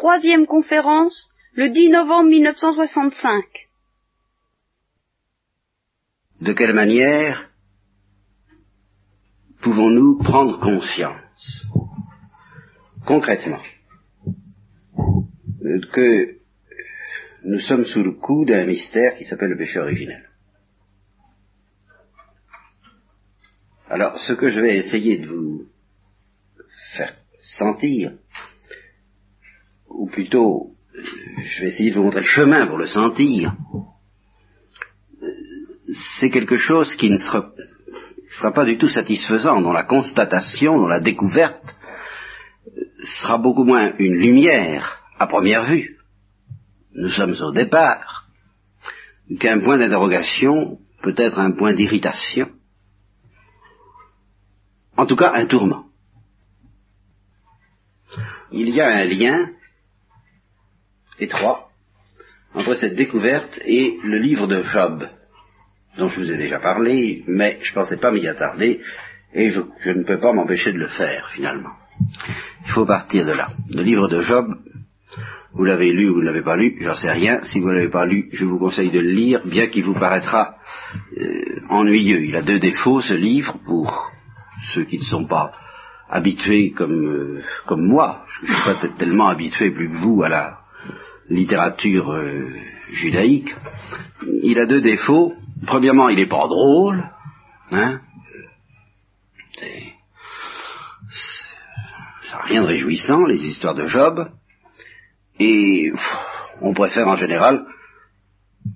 troisième conférence le 10 novembre 1965. De quelle manière pouvons-nous prendre conscience concrètement que nous sommes sous le coup d'un mystère qui s'appelle le péché originel? Alors, ce que je vais essayer de vous faire sentir, ou plutôt, je vais essayer de vous montrer le chemin pour le sentir, c'est quelque chose qui ne sera, pas du tout satisfaisant, dont la constatation, dont la découverte sera beaucoup moins une lumière à première vue. Nous sommes au départ qu'un point d'interrogation, peut-être un point d'irritation, en tout cas un tourment. Il y a un lien étroit entre cette découverte et le livre de Job, dont je vous ai déjà parlé, mais je ne pensais pas m'y attarder, et je, je, ne peux pas m'empêcher de le faire, finalement. Il faut partir de là. Le livre de Job, vous l'avez lu ou vous ne l'avez pas lu, j'en sais rien. Si vous ne l'avez pas lu, je vous conseille de le lire, bien qu'il vous paraîtra euh, ennuyeux. Il a deux défauts, ce livre, pour ceux qui ne sont pas habitués comme, euh, comme moi, je ne suis pas tellement habitué plus que vous à la littérature euh, judaïque, il a deux défauts. Premièrement, il n'est pas drôle, hein, c'est, ça rien de réjouissant, les histoires de Job, et on préfère en général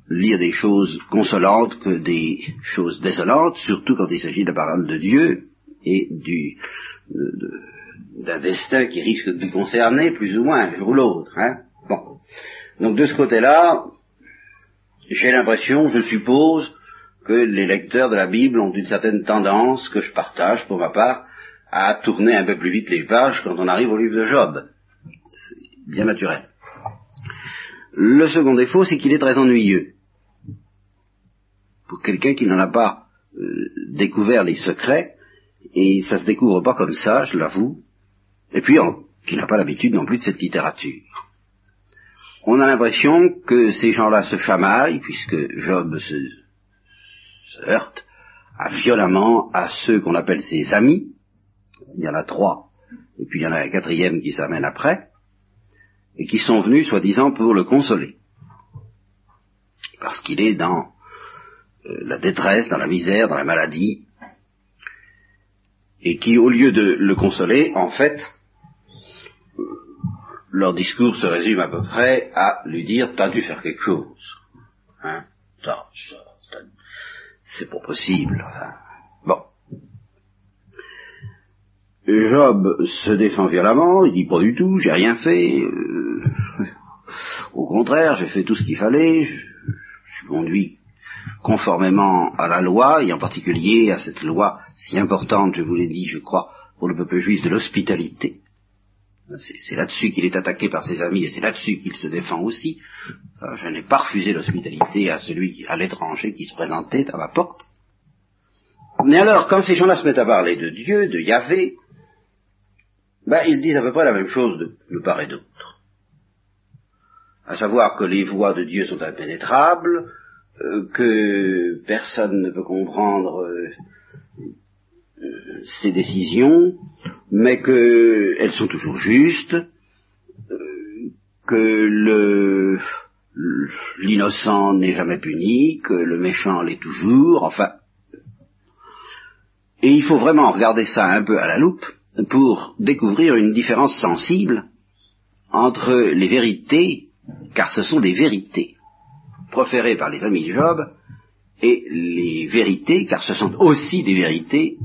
lire des choses consolantes que des choses désolantes, surtout quand il s'agit de la parole de Dieu, et du d'un destin qui risque de nous concerner plus ou moins un jour ou l'autre. Hein bon. Donc de ce côté-là, j'ai l'impression, je suppose, que les lecteurs de la Bible ont une certaine tendance, que je partage pour ma part, à tourner un peu plus vite les pages quand on arrive au livre de Job. C'est bien naturel. Le second défaut, c'est qu'il est très ennuyeux. Pour quelqu'un qui n'en a pas euh, découvert les secrets, et ça se découvre pas comme ça, je l'avoue, et puis qui n'a pas l'habitude non plus de cette littérature. On a l'impression que ces gens-là se chamaillent, puisque Job se, heurte violemment à ceux qu'on appelle ses amis, il y en a trois, et puis il y en a un quatrième qui s'amène après, et qui sont venus soi-disant pour le consoler, parce qu'il est dans euh, la détresse, dans la misère, dans la maladie, et qui, au lieu de le consoler, en fait, leur discours se résume à peu près à lui dire t'as dû faire quelque chose. Hein? C'est pas possible. Bon. Job se défend violemment, il dit pas du tout, j'ai rien fait. Euh, au contraire, j'ai fait tout ce qu'il fallait, je, je suis conduit conformément à la loi, et en particulier à cette loi si importante, je vous l'ai dit, je crois, pour le peuple juif de l'hospitalité. C'est là-dessus qu'il est attaqué par ses amis et c'est là-dessus qu'il se défend aussi. Je n'ai pas refusé l'hospitalité à celui, à l'étranger qui se présentait à ma porte. Mais alors, quand ces gens-là se mettent à parler de Dieu, de Yahvé, ben, ils disent à peu près la même chose de, de part et d'autre. À savoir que les voies de Dieu sont impénétrables, euh, que personne ne peut comprendre euh, ces décisions, mais qu'elles sont toujours justes, euh, que le l'innocent n'est jamais puni, que le méchant l'est toujours, enfin. Et il faut vraiment regarder ça un peu à la loupe pour découvrir une différence sensible entre les vérités, car ce sont des vérités, proférées par les amis de Job et les vérités, car ce sont aussi des vérités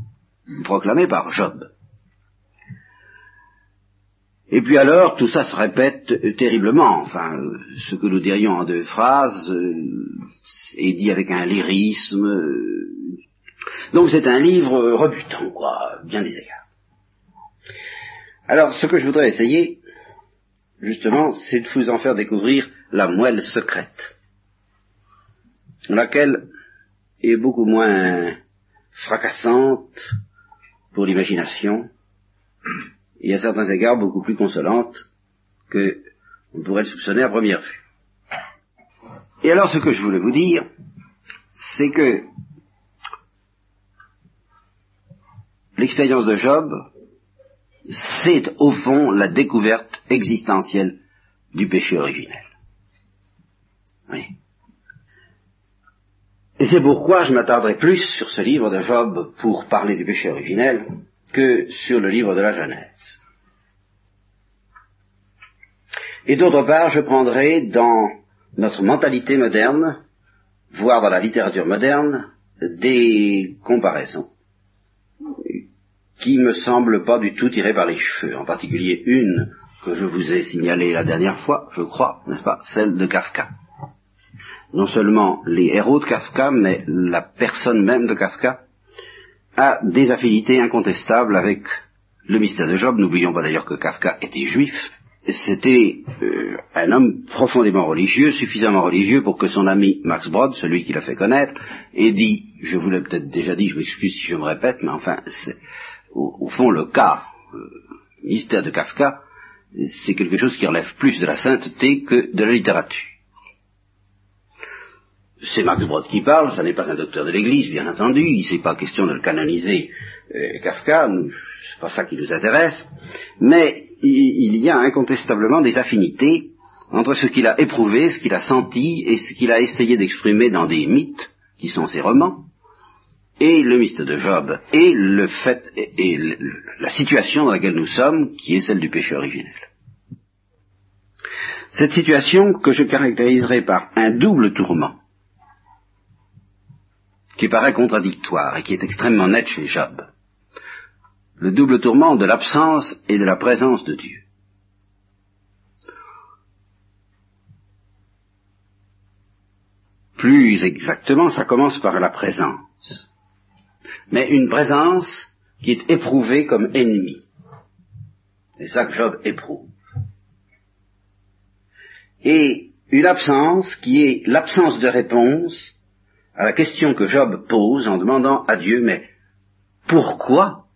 proclamées par Job. Et puis alors, tout ça se répète terriblement. Enfin, ce que nous dirions en deux phrases euh, est dit avec un lyrisme. Donc c'est un livre rebutant, quoi, bien des égards. Alors, ce que je voudrais essayer, justement, c'est de vous en faire découvrir la moelle secrète laquelle est beaucoup moins fracassante pour l'imagination et à certains égards beaucoup plus consolante que On pourrait le soupçonner à première vue. Et alors ce que je voulais vous dire, c'est que l'expérience de Job, c'est au fond la découverte existentielle du péché originel. Oui. Et c'est pourquoi je m'attarderai plus sur ce livre de Job pour parler du péché originel que sur le livre de la Genèse. Et d'autre part, je prendrai dans notre mentalité moderne, voire dans la littérature moderne, des comparaisons qui me semblent pas du tout tirées par les cheveux, en particulier une que je vous ai signalée la dernière fois, je crois, n'est-ce pas, celle de Kafka. Non seulement les héros de Kafka, mais la personne même de Kafka a des affinités incontestables avec le mystère de Job. N'oublions pas d'ailleurs que Kafka était juif. C'était euh, un homme profondément religieux, suffisamment religieux pour que son ami Max Brod, celui qui l'a fait connaître, ait dit, je vous l'ai peut-être déjà dit, je m'excuse si je me répète, mais enfin, c'est au, fond le cas, euh, mystère de Kafka, c'est quelque chose qui relève plus de la sainteté que de la littérature c'est Max Brod qui parle, ça n'est pas un docteur de l'Église, bien entendu, il n'est pas question de le canoniser euh, Kafka, c'est pas ça qui nous intéresse, mais il, y a incontestablement des affinités entre ce qu'il a éprouvé, ce qu'il a senti et ce qu'il a essayé d'exprimer dans des mythes, qui sont ses romans, et le mystère de Job, et le fait, et, la situation dans laquelle nous sommes, qui est celle du péché originel. Cette situation que je caractériserai par un double tourment, qui paraît contradictoire et qui est extrêmement net chez Job. Le double tourment de l'absence et de la présence de Dieu. Plus exactement, ça commence par la présence. Mais une présence qui est éprouvée comme ennemie. C'est ça que Job éprouve. Et une absence qui est l'absence de réponse à la question que Job pose en demandant à Dieu, mais pourquoi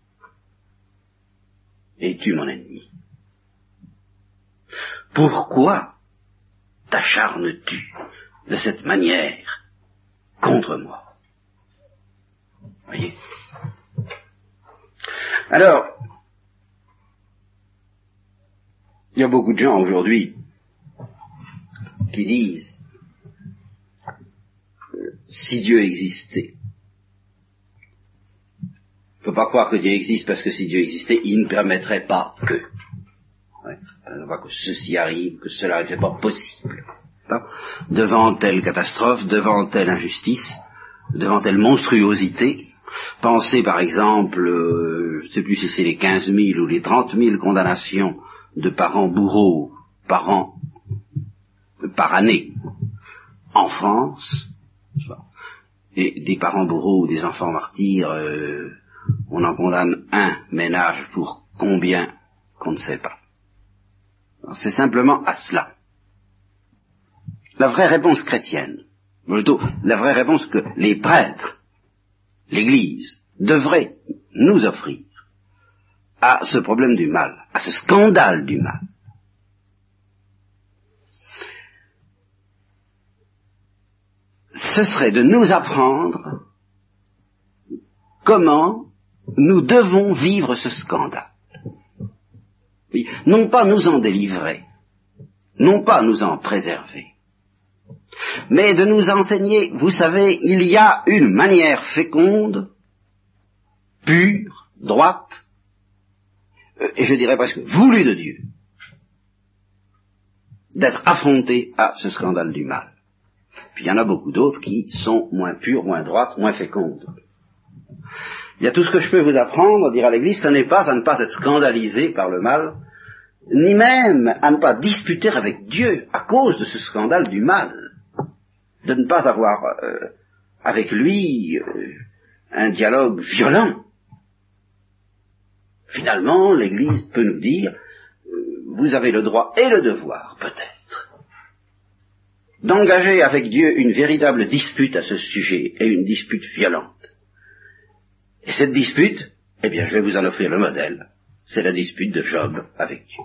es-tu mon ennemi? Pourquoi t'acharnes-tu de cette manière contre moi? Voyez? Alors, il y a beaucoup de gens aujourd'hui qui disent si Dieu existait. On ne peut pas croire que Dieu existe parce que si Dieu existait, il ne permettrait pas que. Ouais, pas que ceci arrive, que cela n'était pas possible. Devant telle catastrophe, devant telle injustice, devant telle monstruosité, pensez par exemple, euh, je ne sais plus si c'est les 15 000 ou les 30 000 condamnations de parents bourreaux par an, par année en France, et des parents bourreaux ou des enfants martyrs, euh, on en condamne un ménage pour combien qu'on ne sait pas. C'est simplement à cela. La vraie réponse chrétienne, plutôt la vraie réponse que les prêtres, l'Église, devraient nous offrir à ce problème du mal, à ce scandale du mal, ce serait de nous apprendre comment nous devons vivre ce scandale. non pas nous en délivrer, non pas nous en préserver, mais de nous enseigner, vous savez, il y a une manière féconde, pure, droite, euh, et je dirais presque voulue de Dieu, d'être affronté à ce scandale du mal. Puis il y en a beaucoup d'autres qui sont moins pures, moins droites, moins fécondes. Il y a tout ce que je peux vous apprendre, dire à l'Église, ce n'est pas à ne pas être scandalisé par le mal, ni même à ne pas disputer avec Dieu à cause de ce scandale du mal, de ne pas avoir euh, avec lui euh, un dialogue violent. Finalement, l'Église peut nous dire, euh, vous avez le droit et le devoir, peut-être, d'engager avec Dieu une véritable dispute à ce sujet, et une dispute violente. Et cette dispute, eh bien, je vais vous en offrir le modèle, c'est la dispute de Job avec Dieu.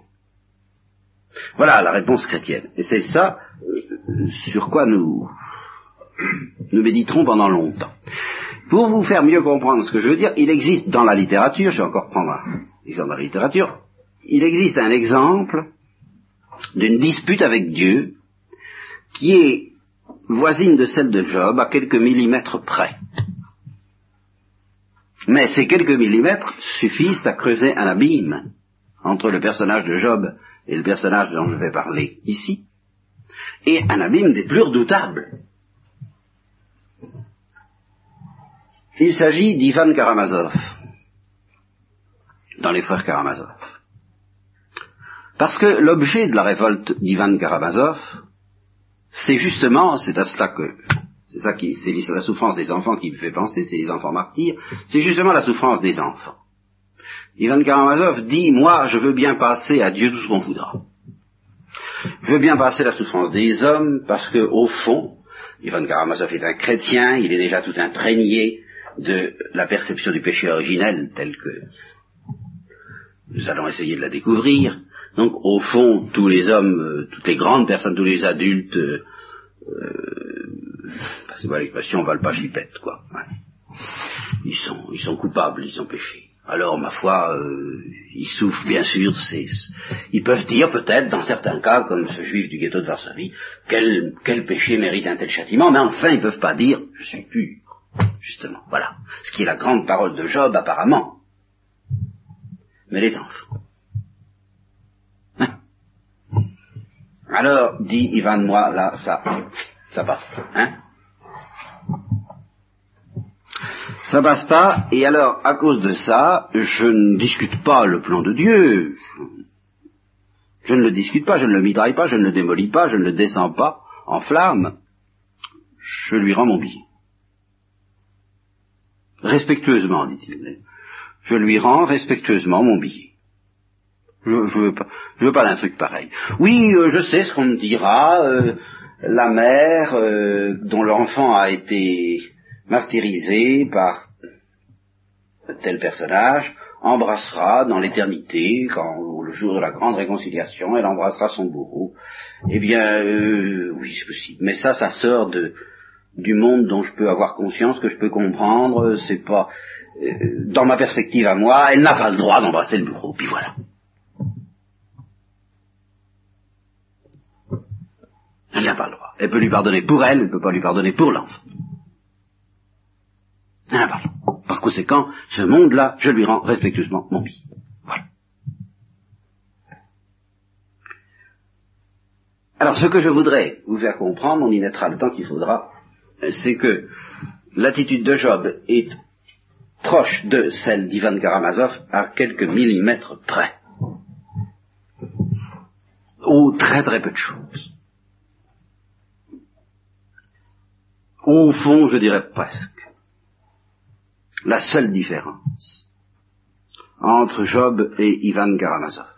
Voilà la réponse chrétienne. Et c'est ça euh, sur quoi nous, nous méditerons pendant longtemps. Pour vous faire mieux comprendre ce que je veux dire, il existe dans la littérature, je vais encore prendre un exemple de la littérature, il existe un exemple d'une dispute avec Dieu qui est voisine de celle de Job à quelques millimètres près. Mais ces quelques millimètres suffisent à creuser un abîme entre le personnage de Job et le personnage dont je vais parler ici, et un abîme des plus redoutables. Il s'agit d'Ivan Karamazov, dans les frères Karamazov. Parce que l'objet de la révolte d'Ivan Karamazov, c'est justement, c'est à cela que, c'est ça qui, c'est la souffrance des enfants qui me fait penser, c'est les enfants martyrs, c'est justement la souffrance des enfants. Ivan Karamazov dit, moi, je veux bien passer à Dieu tout ce qu'on voudra. Je veux bien passer la souffrance des hommes parce que, au fond, Ivan Karamazov est un chrétien, il est déjà tout imprégné de la perception du péché originel tel que nous allons essayer de la découvrir. Donc, au fond, tous les hommes, euh, toutes les grandes personnes, tous les adultes, euh, euh passez-moi l'expression, valent pas chipette, quoi. Ils sont, ils sont coupables, ils ont péché. Alors, ma foi, euh, ils souffrent, bien sûr. ils peuvent dire, peut-être, dans certains cas, comme ce juif du ghetto de Varsovie, quel, quel péché mérite un tel châtiment, mais enfin, ils peuvent pas dire, je suis pur. Justement, voilà. Ce qui est la grande parole de Job, apparemment. Mais les enfants. Alors, dit Ivan, moi, là, ça, ça passe pas. Hein ça passe pas, et alors, à cause de ça, je ne discute pas le plan de Dieu. Je, ne le discute pas, je ne le mitraille pas, je ne le démolis pas, je ne le descends pas en flammes. Je lui rends mon billet. Respectueusement, dit-il. Je lui rends respectueusement mon billet. Je, je veux pas, je veux pas d'un truc pareil. Oui, euh, je sais ce qu'on me dira. Euh, la mère euh, dont l'enfant a été martyrisé par tel personnage embrassera dans l'éternité, quand le jour de la grande réconciliation, elle embrassera son bourreau. Eh bien, oui, c'est possible. Mais ça, ça sort du monde dont je peux avoir conscience, que je peux comprendre. C'est pas dans ma perspective à moi, elle n'a pas le droit d'embrasser le bourreau. Puis voilà. Elle n'a pas le droit. Elle peut lui pardonner pour elle, elle ne peut pas lui pardonner pour l'enfant. Elle n'a pas le droit. Par conséquent, ce monde-là, je lui rends respectueusement mon billet. Voilà. Alors, ce que je voudrais vous faire comprendre, on y mettra le temps qu'il faudra, c'est que l'attitude de Job est proche de celle d'Ivan Karamazov à quelques millimètres près. Ou très très peu de choses. Au fond, je dirais presque, la seule différence entre Job et Ivan Karamazov,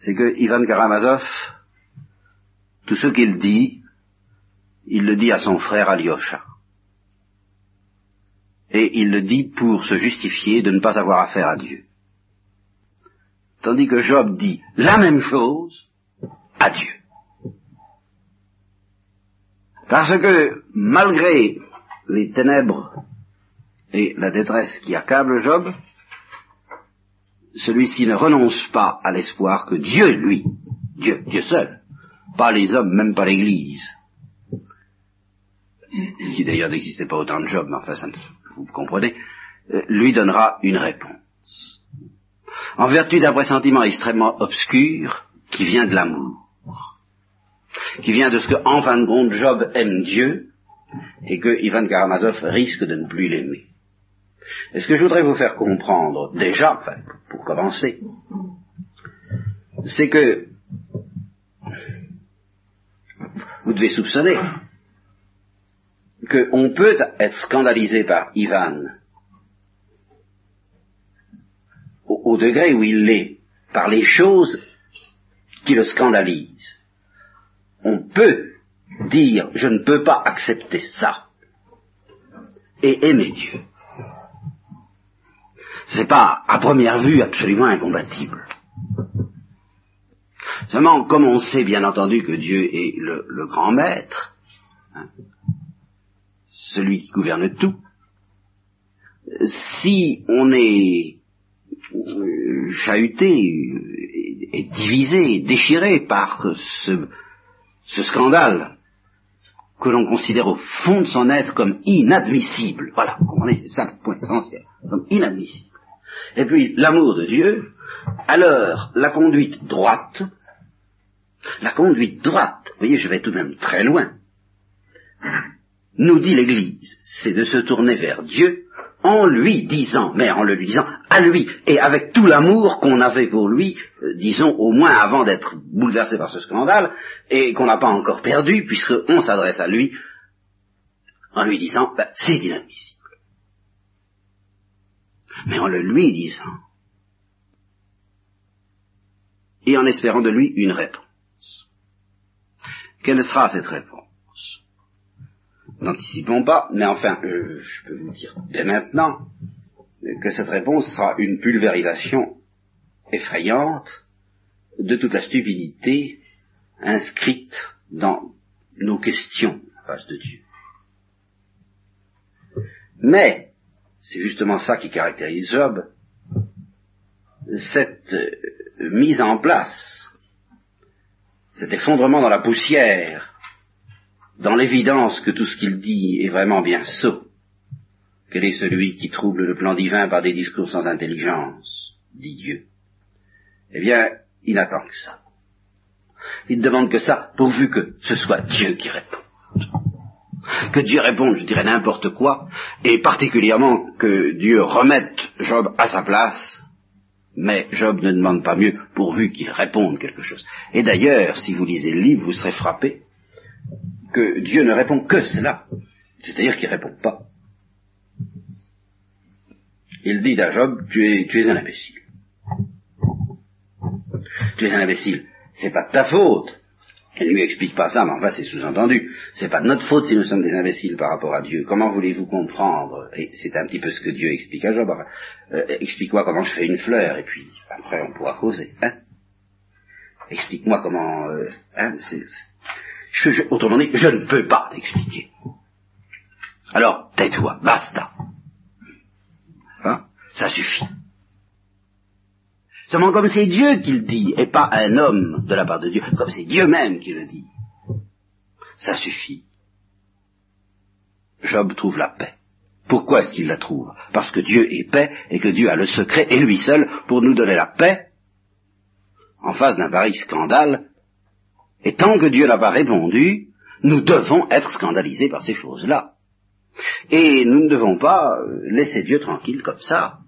c'est que Ivan Karamazov, tout ce qu'il dit, il le dit à son frère Alyosha. Et il le dit pour se justifier de ne pas avoir affaire à Dieu. Tandis que Job dit la même chose à Dieu. Parce que malgré les ténèbres et la détresse qui accable Job, celui-ci ne renonce pas à l'espoir que Dieu, lui, Dieu, Dieu seul, pas les hommes, même pas l'Église, qui d'ailleurs n'existait pas autant de Job, mais enfin, ça, vous comprenez, euh, lui donnera une réponse. En vertu d'un pressentiment extrêmement obscur qui vient de l'amour qui vient de ce que, en fin de compte, Job aime Dieu et que Ivan Karamazov risque de ne plus l'aimer. Et ce que je voudrais vous faire comprendre, déjà, enfin, pour commencer, c'est que vous devez soupçonner qu'on peut être scandalisé par Ivan au, au degré où il l'est, par les choses qui le scandalisent on peut dire je ne peux pas accepter ça et aimer Dieu. Ce n'est pas à première vue absolument incompatible. Seulement, comme on sait bien entendu que Dieu est le, grand maître, hein, celui qui gouverne tout, si on est euh, chahuté et divisé, déchiré par ce, ce scandale que l'on considère au fond de son être comme inadmissible. Voilà, c'est ça le point essentiel, comme inadmissible. Et puis l'amour de Dieu, alors la conduite droite, la conduite droite, vous voyez, je vais tout de même très loin, nous dit l'Église, c'est de se tourner vers Dieu en lui disant, mais en le lui disant à lui, et avec tout l'amour qu'on avait pour lui, euh, disons au moins avant d'être bouleversé par ce scandale, et qu'on n'a pas encore perdu, puisqu'on s'adresse à lui en lui disant, ben, c'est inadmissible. Mais en le lui disant, et en espérant de lui une réponse. Quelle sera cette réponse? N'anticipons pas, mais enfin, euh, je peux vous dire dès maintenant que cette réponse sera une pulvérisation effrayante de toute la stupidité inscrite dans nos questions face de Dieu. Mais, c'est justement ça qui caractérise Job, cette euh, mise en place, cet effondrement dans la poussière dans l'évidence que tout ce qu'il dit est vraiment bien sot, quel est celui qui trouble le plan divin par des discours sans intelligence, dit Dieu Eh bien, il n'attend que ça. Il ne demande que ça, pourvu que ce soit Dieu qui réponde. Que Dieu réponde, je dirais n'importe quoi, et particulièrement que Dieu remette Job à sa place, mais Job ne demande pas mieux pourvu qu'il réponde quelque chose. Et d'ailleurs, si vous lisez le livre, vous serez frappé que Dieu ne répond que cela, c'est-à-dire qu'il ne répond pas. Il dit à Job, tu es, un imbécile. Tu es un imbécile. C'est pas de ta faute. Elle ne lui explique pas ça, mais enfin c'est sous-entendu. C'est pas de notre faute si nous sommes des imbéciles par rapport à Dieu. Comment voulez-vous comprendre? Et c'est un petit peu ce que Dieu explique à Job. Euh, explique-moi comment je fais une fleur, et puis après on pourra causer. Hein Explique-moi comment. Euh, hein, je, autrement dit, je ne peux pas t'expliquer. Alors, tais-toi, basta. Hein? Ça suffit. Seulement comme c'est Dieu qui le dit, et pas un homme de la part de Dieu, comme c'est Dieu même qui le dit, ça suffit. Job trouve la paix. Pourquoi est-ce qu'il la trouve? Parce que Dieu est paix et que Dieu a le secret, et lui seul, pour nous donner la paix, en face d'un pareil scandale et tant que Dieu n'a pas répondu, nous devons être scandalisés par ces choses-là. Et nous ne devons pas euh, laisser Dieu tranquille comme ça.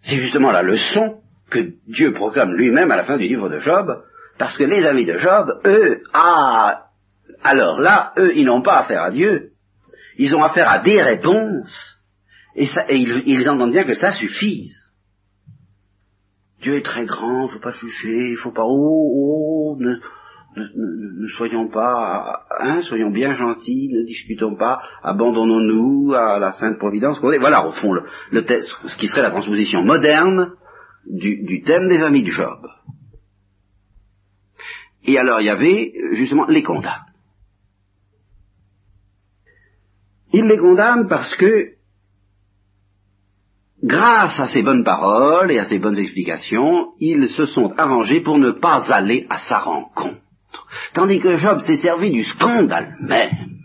C'est justement la leçon que Dieu proclame lui-même à la fin du livre de Job, parce que les amis de Job, eux, ah, alors là, eux, ils n'ont pas affaire à Dieu, ils ont affaire à des réponses, et, ils, ils entendent bien que ça suffise. Dieu est très grand, faut pas il faut pas, oh, oh, ne, ne, soyons pas, hein, soyons bien gentils, ne discutons pas, abandonnons-nous à la sainte providence. Voilà, au fond, le, le ce qui serait la transposition moderne du, du thème des amis de Job. Et alors il y avait justement les condamnes. Il les condamne parce que grâce à ces bonnes paroles et à ces bonnes explications, ils se sont arrangés pour ne pas aller à sa rencontre. Tandis que Job s'est servi du scandale même,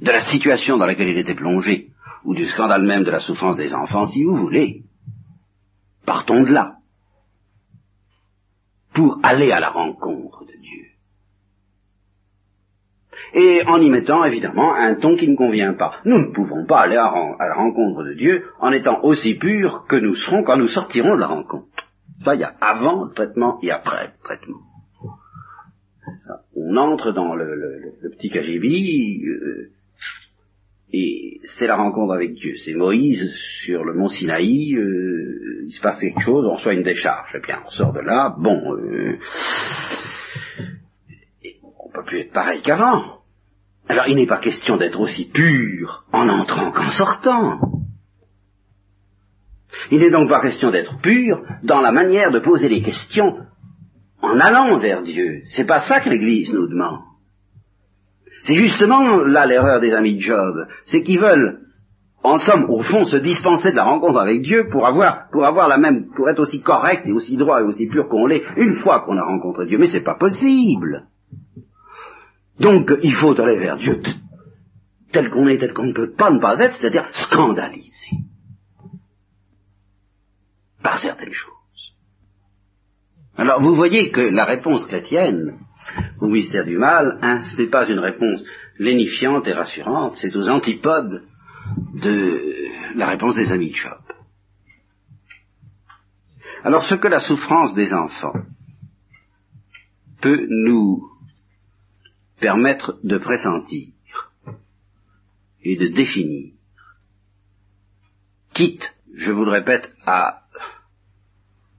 de la situation dans laquelle il était plongé, ou du scandale même de la souffrance des enfants, si vous voulez. Partons de là, pour aller à la rencontre de et en y mettant évidemment un ton qui ne convient pas. Nous ne pouvons pas aller à, la rencontre de Dieu en étant aussi purs que nous serons quand nous sortirons de la rencontre. Ça, il y a avant le traitement et après le traitement. On entre dans le, petit KGB euh, et c'est la rencontre avec Dieu. C'est Moïse sur le mont Sinaï, euh, il se passe quelque chose, on reçoit une décharge. Et eh bien, on sort de là, bon, euh, on peut plus être pareil qu'avant. Alors il n'est pas question d'être aussi pur en entrant qu'en sortant. Il n'est donc pas question d'être pur dans la manière de poser les questions en allant vers Dieu. C'est pas ça que l'Église nous demande. C'est justement là l'erreur des amis de Job, c'est qu'ils veulent, en somme, au fond, se dispenser de la rencontre avec Dieu pour avoir, pour avoir la même, pour être aussi correct et aussi droit et aussi pur qu'on l'est une fois qu'on a rencontré Dieu. Mais c'est pas possible. Donc, il faut aller vers Dieu tel qu'on est, tel qu'on ne peut pas ne pas être, c'est-à-dire scandalisé par certaines choses. Alors vous voyez que la réponse chrétienne au mystère du mal, hein, ce n'est pas une réponse lénifiante et rassurante, c'est aux antipodes de la réponse des amis de Job. Alors ce que la souffrance des enfants peut nous permettre de pressentir et de définir, quitte, je vous le répète, à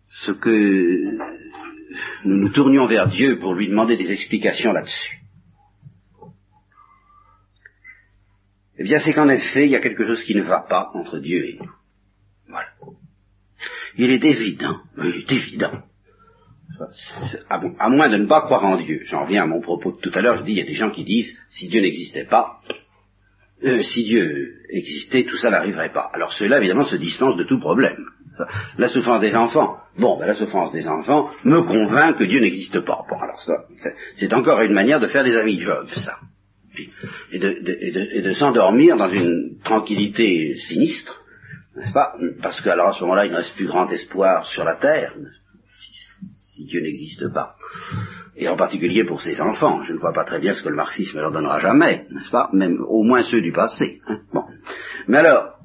ce que nous nous tournions vers Dieu pour lui demander des explications là-dessus. Eh bien, c'est qu'en effet, il y a quelque chose qui ne va pas entre Dieu et nous. Voilà. Il est évident, il est évident, à, moins de ne pas croire en Dieu. J'en reviens à mon propos de tout à l'heure, je dis, il y a des gens qui disent, si Dieu n'existait pas, euh, si Dieu existait, tout ça n'arriverait pas. Alors cela, évidemment, se dispense de tout problème. La souffrance des enfants, bon, ben, la souffrance des enfants me convainc que Dieu n'existe pas. Bon, alors ça, c'est encore une manière de faire des amis Job, ça. Et de, de, de s'endormir dans une tranquillité sinistre, n'est-ce pas? Parce que alors à ce moment-là, il ne reste plus grand espoir sur la terre, si Dieu n'existe pas et en particulier pour ses enfants. Je ne vois pas très bien ce que le marxisme leur donnera jamais, n'est-ce pas? Même au moins ceux du passé. Hein bon. Mais alors,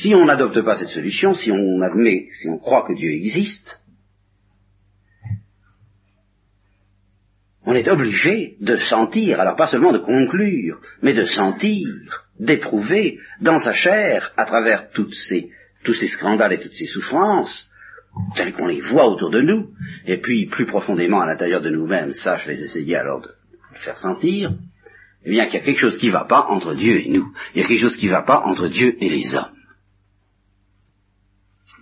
si on n'adopte pas cette solution, si on admet, si on croit que Dieu existe, on est obligé de sentir, alors pas seulement de conclure, mais de sentir, d'éprouver dans sa chair, à travers ces, tous ces scandales et toutes ces souffrances, tels qu'on les voit autour de nous, et puis plus profondément à l'intérieur de nous-mêmes, ça je vais essayer alors de le faire sentir, eh bien qu'il y a quelque chose qui ne va pas entre Dieu et nous, il y a quelque chose qui ne va pas entre Dieu et les hommes.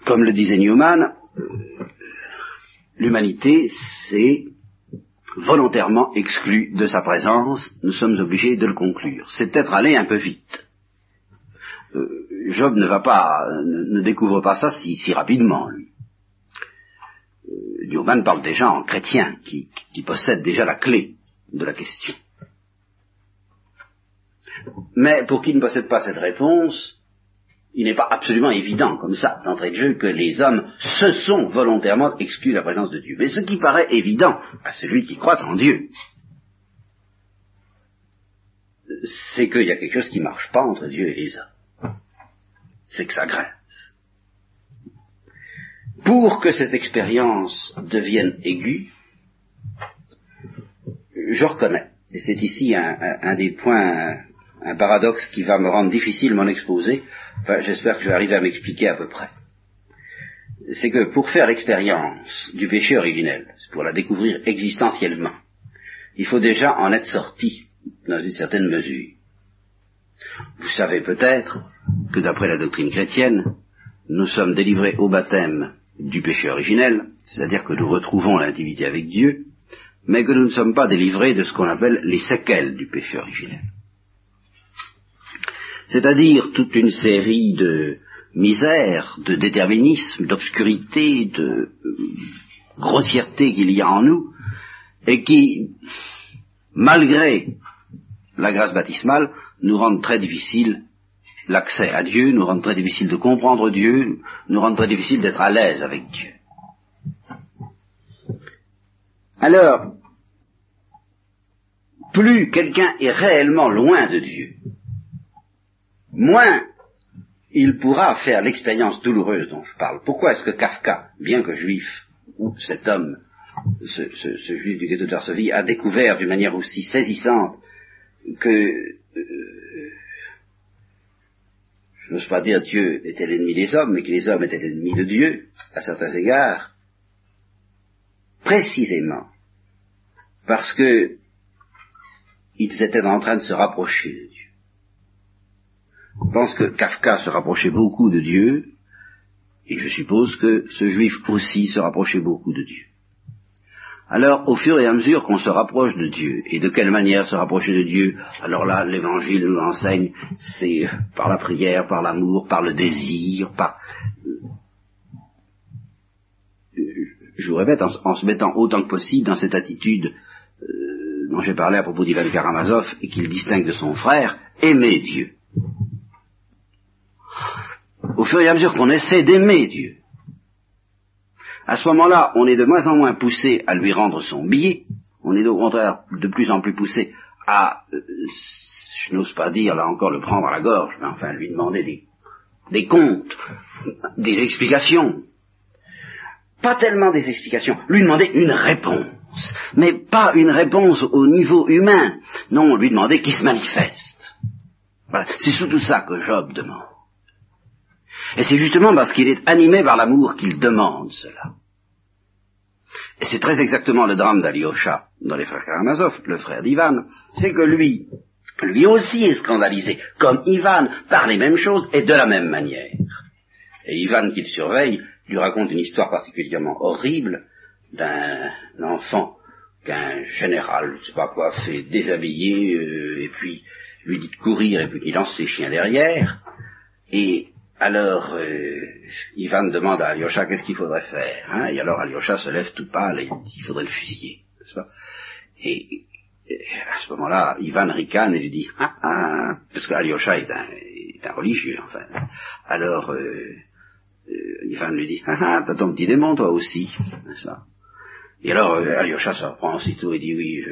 Comme le disait Newman, l'humanité s'est volontairement exclue de sa présence, nous sommes obligés de le conclure. C'est peut-être aller un peu vite. Euh, Job ne va pas, ne, découvre pas ça si, si rapidement, lui. Newman parle déjà en chrétien, qui, possède déjà la clé de la question. Mais pour qui ne possède pas cette réponse, il n'est pas absolument évident, comme ça, d'entrée de jeu, que les hommes se sont volontairement exclus de la présence de Dieu. Mais ce qui paraît évident à celui qui croit en Dieu, c'est qu'il y a quelque chose qui ne marche pas entre Dieu et les hommes. C'est que ça grince pour que cette expérience devienne aiguë, je reconnais, et c'est ici un, des points, un paradoxe qui va me rendre difficile mon exposé, enfin, j'espère que je vais arriver à m'expliquer à peu près, c'est que pour faire l'expérience du péché originel, pour la découvrir existentiellement, il faut déjà en être sorti dans une certaine mesure. Vous savez peut-être que d'après la doctrine chrétienne, nous sommes délivrés au baptême du péché originel, c'est-à-dire que nous retrouvons l'intimité avec Dieu, mais que nous ne sommes pas délivrés de ce qu'on appelle les séquelles du péché originel. C'est-à-dire toute une série de misères, de déterminisme, d'obscurité, de grossièreté qu'il y a en nous, et qui, malgré la grâce baptismale, nous rendent très difficile l'accès à Dieu, nous rend très difficile de comprendre Dieu, nous rend très difficile d'être à l'aise avec Dieu. Alors, plus quelqu'un est réellement loin de Dieu, moins il pourra faire l'expérience douloureuse dont je parle. Pourquoi est-ce que Kafka, bien que juif, ou cet homme, ce, juif du ghetto de Varsovie, a découvert d'une manière aussi saisissante que je n'ose pas dire Dieu était l'ennemi des hommes, mais que les hommes étaient l'ennemi de Dieu, à certains égards, précisément parce que ils étaient en train de se rapprocher de Dieu. pense que Kafka se rapprochait beaucoup de Dieu, et je suppose que ce juif aussi se rapprochait beaucoup de Dieu. Alors, au fur et à mesure qu'on se rapproche de Dieu, et de quelle manière se rapprocher de Dieu, alors là, l'Évangile nous enseigne, c'est par la prière, par l'amour, par le désir, par... Je vous répète, en, se mettant autant que possible dans cette attitude euh, dont j'ai parlé à propos d'Ivan Karamazov, et qu'il distingue de son frère, aimer Dieu. Au fur et à mesure qu'on essaie d'aimer Dieu, à ce moment-là, on est de moins en moins poussé à lui rendre son billet, on est au contraire de plus en plus poussé à, euh, je n'ose pas dire là encore le prendre à la gorge, mais enfin lui demander des, des comptes, des explications. Pas tellement des explications, lui demander une réponse, mais pas une réponse au niveau humain, non, lui demander qu'il se manifeste. Voilà, c'est surtout ça que Job demande. Et c'est justement parce qu'il est animé par l'amour qu'il demande cela. Et c'est très exactement le drame d'Alyosha dans les frères Karamazov, le frère d'Ivan, c'est que lui, lui aussi est scandalisé, comme Ivan, par les mêmes choses et de la même manière. Et Ivan, qu'il surveille, lui raconte une histoire particulièrement horrible d'un enfant qu'un général, je ne sais pas quoi, fait déshabiller, euh, et puis lui dit de courir, et puis qu'il lance ses chiens derrière, et alors, euh, Ivan demande à Alyosha qu'est-ce qu'il faudrait faire. Hein, et alors Alyosha se lève tout pâle et dit qu'il faudrait le fusiller. Et, à ce moment-là, Ivan ricane et lui dit ah, ah, parce qu'Alyosha est un, est un religieux, enfin. Alors, euh, euh, Ivan lui dit ah, ah, t'as ton petit démon toi aussi, n'est-ce pas? Et alors euh, Alyosha se reprend aussitôt et dit oui,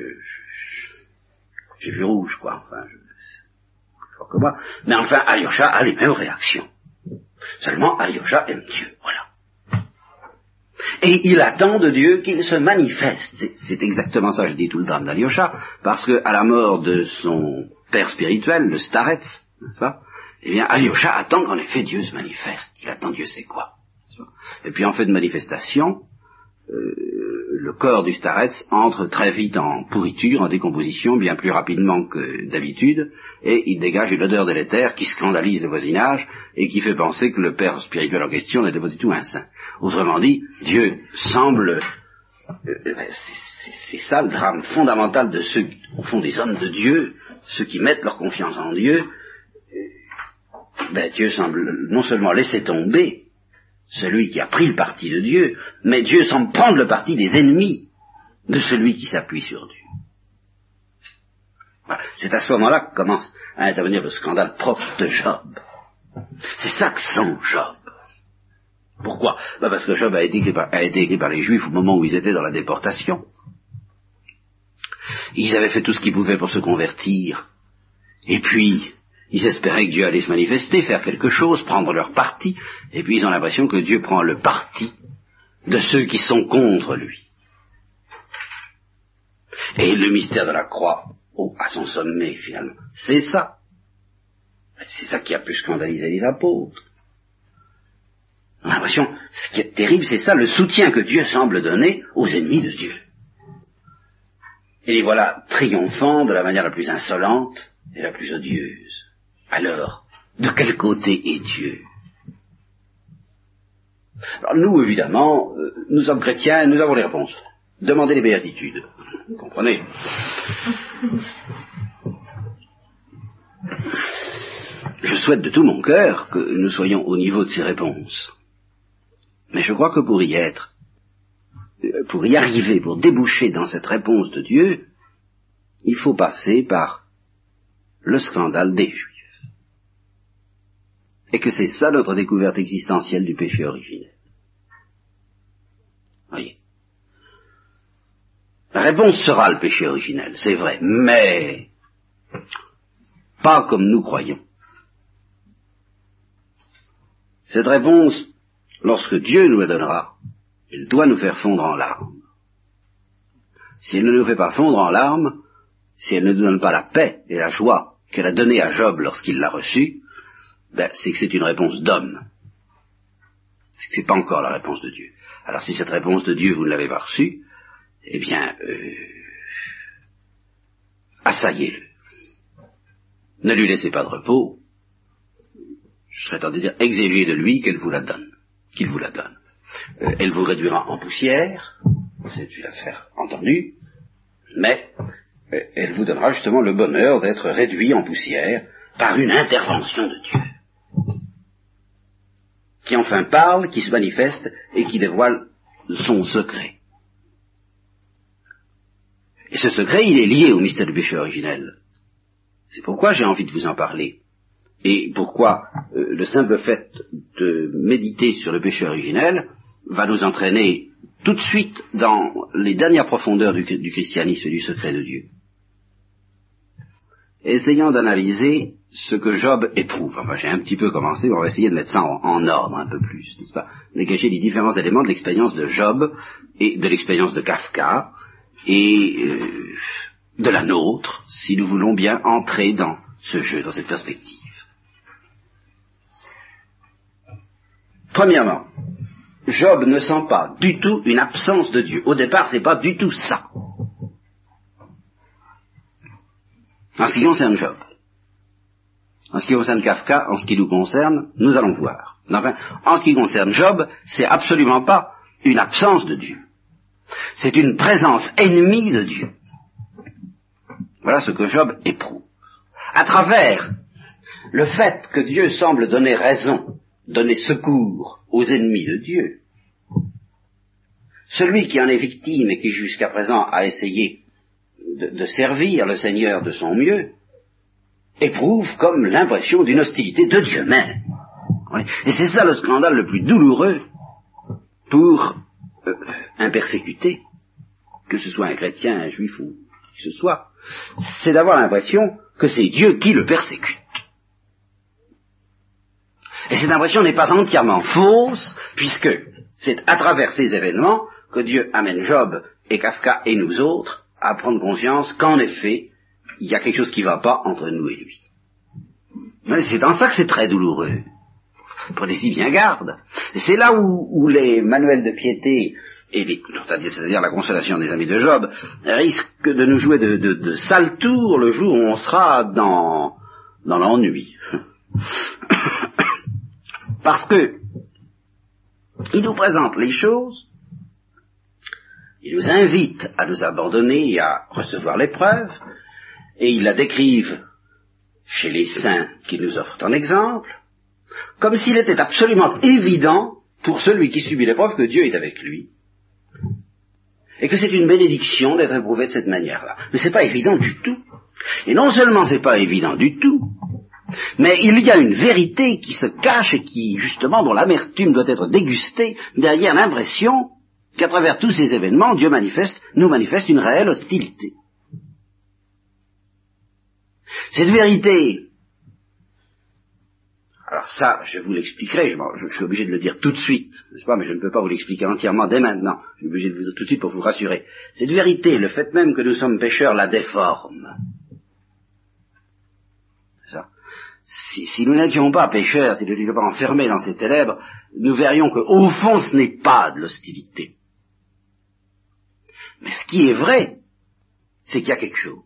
j'ai vu rouge, quoi. Enfin, je, je que moi. Mais enfin, Alyosha a les mêmes réactions. Seulement, Alyosha aime Dieu. Voilà. Et il attend de Dieu qu'il se manifeste. C'est exactement ça, je dis tout le drame d'Alyosha, parce que à la mort de son père spirituel, le Starets, eh bien, Alyosha attend qu'en effet Dieu se manifeste. Il attend Dieu sait quoi. Et puis en fait de manifestation, le corps du Starets entre très vite en pourriture, en décomposition, bien plus rapidement que d'habitude, et il dégage une odeur délétère qui scandalise le voisinage et qui fait penser que le père spirituel en question n'était pas du tout un saint. Autrement dit, Dieu semble... Euh, euh, c'est ça le drame fondamental de ceux, au fond, des hommes de Dieu, ceux qui mettent leur confiance en Dieu. Ben, Dieu semble non seulement laisser tomber, celui qui a pris le parti de Dieu, mais Dieu semble prendre le parti des ennemis de celui qui s'appuie sur Dieu. C'est à ce moment-là que commence à intervenir le scandale propre de Job. C'est ça que sent Job. Pourquoi? Ben Parce que Job a été écrit par les Juifs au moment où ils étaient dans la déportation. Ils avaient fait tout ce qu'ils pouvaient pour se convertir. Et puis, ils espéraient que Dieu allait se manifester, faire quelque chose, prendre leur parti, et puis ils ont l'impression que Dieu prend le parti de ceux qui sont contre lui. Et le mystère de la croix, oh, à son sommet finalement, c'est ça. C'est ça qui a pu scandaliser les apôtres. On a l'impression, ce qui est terrible, c'est ça, le soutien que Dieu semble donner aux ennemis de Dieu. Et les voilà triomphant de la manière la plus insolente et la plus odieuse. Alors, de quel côté est Dieu? Nous, évidemment, euh, nous sommes chrétiens, nous avons les réponses. Demandez les béatitudes. Vous comprenez? Je souhaite de tout mon cœur que nous soyons au niveau de ces réponses. Mais je crois que pour y être, euh, pour y arriver, pour déboucher dans cette réponse de Dieu, il faut passer par le scandale des Juifs et que c'est ça notre découverte existentielle du péché originel. Voyez. La réponse sera le péché originel, c'est vrai, mais pas comme nous croyons. Cette réponse, lorsque Dieu nous la donnera, il doit nous faire fondre en larmes. Si elle ne nous fait pas fondre en larmes, si elle ne nous donne pas la paix et la joie qu'elle a donnée à Job lorsqu'il l'a reçue, ben, c'est que c'est une réponse d'homme. C'est que c'est pas encore la réponse de Dieu. Alors si cette réponse de Dieu vous ne l'avez pas reçue, eh bien, euh, assaillez-le. Ne lui laissez pas de repos, je serais tenté de dire, exégez de lui qu'elle vous la donne, qu'il vous la donne. Euh, elle vous réduira en poussière, c'est une affaire entendue, mais euh, elle vous donnera justement le bonheur d'être réduit en poussière par une intervention de Dieu, qui enfin parle, qui se manifeste et qui dévoile son secret. Et ce secret, il est lié au mystère du péché originel. C'est pourquoi j'ai envie de vous en parler. Et pourquoi euh, le simple fait de méditer sur le péché originel va nous entraîner tout de suite dans les dernières profondeurs du, christianisme et du secret de Dieu. Essayons d'analyser ce que Job éprouve. Enfin, j'ai un petit peu commencé, on va essayer de mettre ça en, ordre un peu plus, n'est-ce pas? Dégager les différents éléments de l'expérience de Job et de l'expérience de Kafka et euh, de la nôtre, si nous voulons bien entrer dans ce jeu, dans cette perspective. Premièrement, Job ne sent pas du tout une absence de Dieu. Au départ, c'est pas du tout ça. En ce qui concerne Job. En ce qui concerne Kafka, en ce qui nous concerne, nous allons voir. Enfin, en ce qui concerne Job, c'est absolument pas une absence de Dieu. C'est une présence ennemie de Dieu. Voilà ce que Job éprouve. À travers le fait que Dieu semble donner raison donner secours aux ennemis de Dieu. Celui qui en est victime et qui jusqu'à présent a essayé de, servir le Seigneur de son mieux, éprouve comme l'impression d'une hostilité de Dieu même. Et c'est ça le scandale le plus douloureux pour euh, un persécuté, que ce soit un chrétien, un juif ou qui que ce soit, c'est d'avoir l'impression que c'est Dieu qui le persécute. Et cette impression n'est pas entièrement fausse, puisque c'est à travers ces événements que Dieu amène Job et Kafka et nous autres à prendre conscience qu'en effet, il y a quelque chose qui ne va pas entre nous et lui. C'est en ça que c'est très douloureux. Prenez-y bien garde. C'est là où, les manuels de piété c'est-à-dire la consolation des amis de Job, risquent de nous jouer de, de, sales tours le jour où on sera dans, dans l'ennui. Parce que il nous présente les choses, il nous invite à nous abandonner et à recevoir l'épreuve, et il la décrive chez les saints qui nous offrent en exemple, comme s'il était absolument évident pour celui qui subit l'épreuve que Dieu est avec lui, et que c'est une bénédiction d'être éprouvé de cette manière-là. Mais c'est pas évident du tout. Et non seulement c'est pas évident du tout, mais il y a une vérité qui se cache et qui, justement, dont l'amertume doit être dégustée derrière l'impression qu'à travers tous ces événements, Dieu manifeste, nous manifeste une réelle hostilité. Cette vérité, alors ça, je vous l'expliquerai, je, suis obligé de le dire tout de suite, n'est-ce pas, mais je ne peux pas vous l'expliquer entièrement dès maintenant, je suis obligé de vous dire tout de suite pour vous rassurer. Cette vérité, le fait même que nous sommes pécheurs, la déforme. si, nous n'étions pas pécheurs, si nous n'étions pas enfermés dans ces ténèbres, nous verrions qu'au fond ce n'est pas de l'hostilité. Mais ce qui est vrai, c'est qu'il y a quelque chose.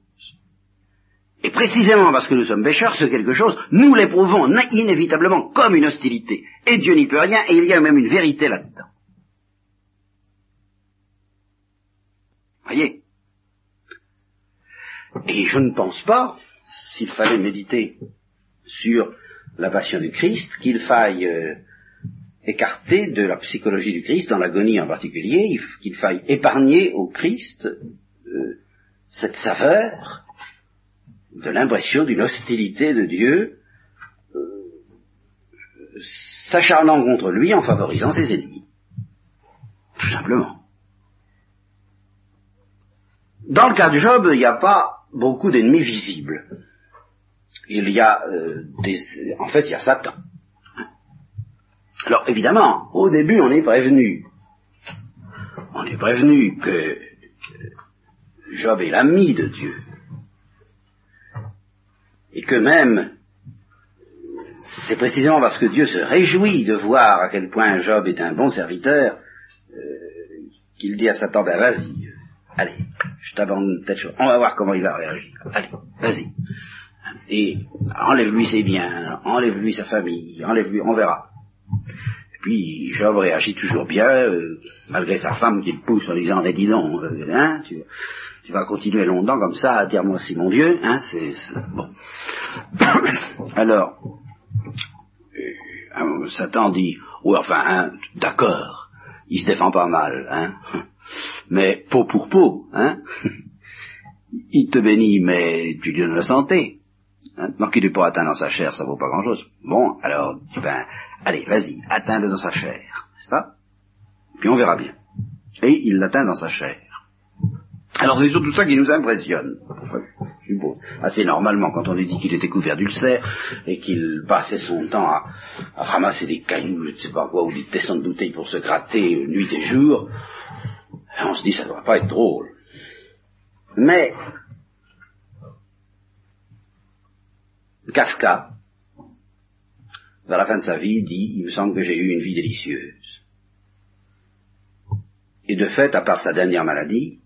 Et précisément parce que nous sommes pécheurs, ce quelque chose, nous l'éprouvons inévitablement comme une hostilité. Et Dieu n'y peut rien, et il y a même une vérité là-dedans. Voyez? Et je ne pense pas, s'il fallait méditer sur la passion du Christ, qu'il faille euh, écarter de la psychologie du Christ, dans l'agonie en particulier, qu'il faille épargner au Christ euh, cette saveur de l'impression d'une hostilité de Dieu, euh, s'acharnant contre lui en favorisant ses ennemis. Tout simplement. Dans le cas de Job, il n'y a pas beaucoup d'ennemis visibles il y a euh, des, en fait, il y a Satan. Alors évidemment, au début, on est prévenu. On est prévenu que, Job est l'ami de Dieu. Et que même, c'est précisément parce que Dieu se réjouit de voir à quel point Job est un bon serviteur, euh, qu'il dit à Satan, ben vas-y, allez, je t'abandonne chose, on va voir comment il va réagir. Allez, vas-y. Et enlève-lui ses biens, enlève-lui sa famille, enlève-lui, on verra. Et puis Job réagit toujours bien, euh, malgré sa femme qui le pousse en disant, mais dis donc, euh, hein, tu, tu, vas continuer longtemps comme ça à dire c'est mon Dieu, hein, c'est bon. Alors, euh, Satan dit, oui enfin, hein, d'accord, il se défend pas mal, hein, mais peau pour peau, hein, il te bénit, mais tu lui donnes la santé. Hein, qu'il n'est pas atteint dans sa chair, ça vaut pas grand-chose. Bon, alors, ben, allez, vas-y, atteins-le dans sa chair, n'est-ce pas? Puis on verra bien. Et il l'atteint dans sa chair. Alors c'est surtout ça qui nous impressionne. Assez normalement, quand on dit qu'il était couvert d'ulcères et qu'il passait son temps à, ramasser des cailloux, je ne sais pas quoi, ou des tessons de bouteilles pour se gratter nuit et jour, on se dit ça ne doit pas être drôle. Mais Kafka, vers la fin de sa vie, dit, il me semble que j'ai eu une vie délicieuse. Et de fait, à part sa dernière maladie,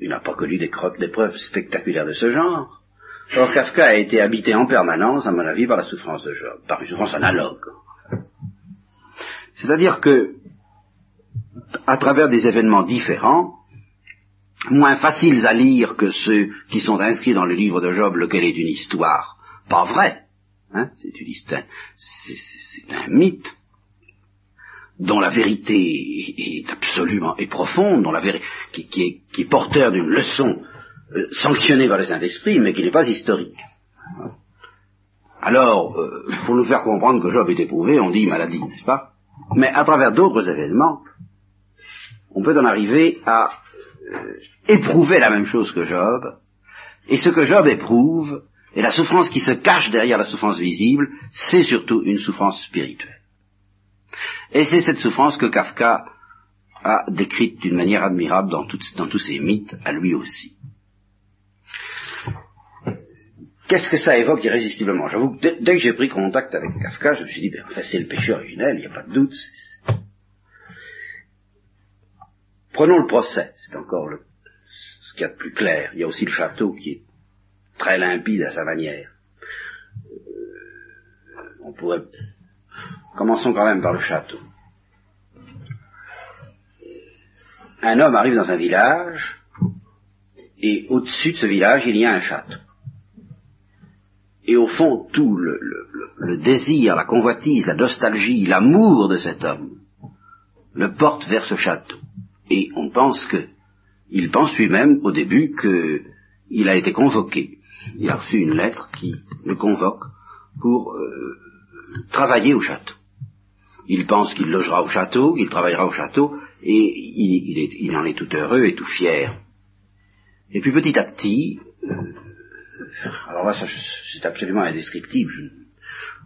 il n'a pas connu des, preuves spectaculaires de ce genre. Or, Kafka a été habité en permanence, à mon avis, par la souffrance de Job, par une souffrance analogue. C'est-à-dire que, à travers des événements différents, moins faciles à lire que ceux qui sont inscrits dans le livre de Job, lequel est une histoire pas vrai. Hein c'est, un, mythe dont la vérité est absolument et profonde, dont la qui, qui, est, porteur d'une leçon euh, sanctionnée par le Saint-Esprit, mais qui n'est pas historique. Alors, euh, pour nous faire comprendre que Job est éprouvé, on dit maladie, n'est-ce pas? Mais à travers d'autres événements, on peut en arriver à euh, éprouver la même chose que Job, et ce que Job éprouve, et la souffrance qui se cache derrière la souffrance visible, c'est surtout une souffrance spirituelle. Et c'est cette souffrance que Kafka a décrite d'une manière admirable dans, tous ses mythes, à lui aussi. Qu'est-ce que ça évoque irrésistiblement? J'avoue que dès, que j'ai pris contact avec Kafka, je me suis dit, ben, enfin, c'est le péché originel, il n'y a pas de doute. Prenons le procès, c'est encore ce qu'il y a de plus clair. Il y a aussi le château qui est très limpide à sa manière. Euh, on pourrait... Commençons quand même par le château. Un homme arrive dans un village, et au-dessus de ce village, il y a un château. Et au fond, tout le, désir, la convoitise, la nostalgie, l'amour de cet homme le porte vers ce château. Et on pense que, il pense lui-même au début qu'il a été convoqué il a reçu une lettre qui le convoque pour euh, travailler au château. Il pense qu'il logera au château, qu'il travaillera au château, et il, en est tout heureux et tout fier. Et puis petit à petit, euh, alors là c'est absolument indescriptible.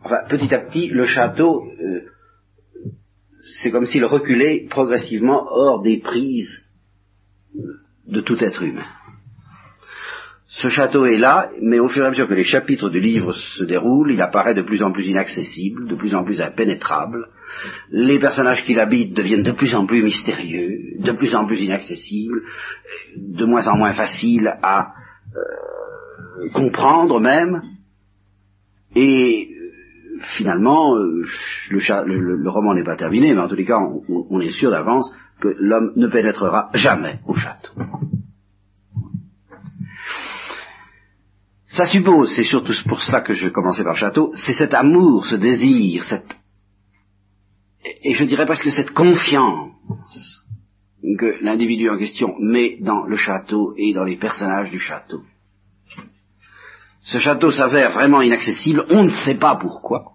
Enfin, petit à petit, le château, euh, c'est comme s'il reculait progressivement hors des prises de tout être humain. Ce château est là, mais au fur et à mesure que les chapitres du livre se déroulent, il apparaît de plus en plus inaccessible, de plus en plus impénétrable. Les personnages qui l'habitent deviennent de plus en plus mystérieux, de plus en plus inaccessibles, de moins en moins faciles à euh, comprendre même. Et euh, finalement, euh, le, roman n'est pas terminé, mais en tous les cas, on est sûr d'avance que l'homme ne pénétrera jamais au château. Ça suppose, c'est surtout pour cela que je commençais par château, c'est cet amour, ce désir, cette, et je dirais presque cette confiance que l'individu en question met dans le château et dans les personnages du château. Ce château s'avère vraiment inaccessible, on ne sait pas pourquoi,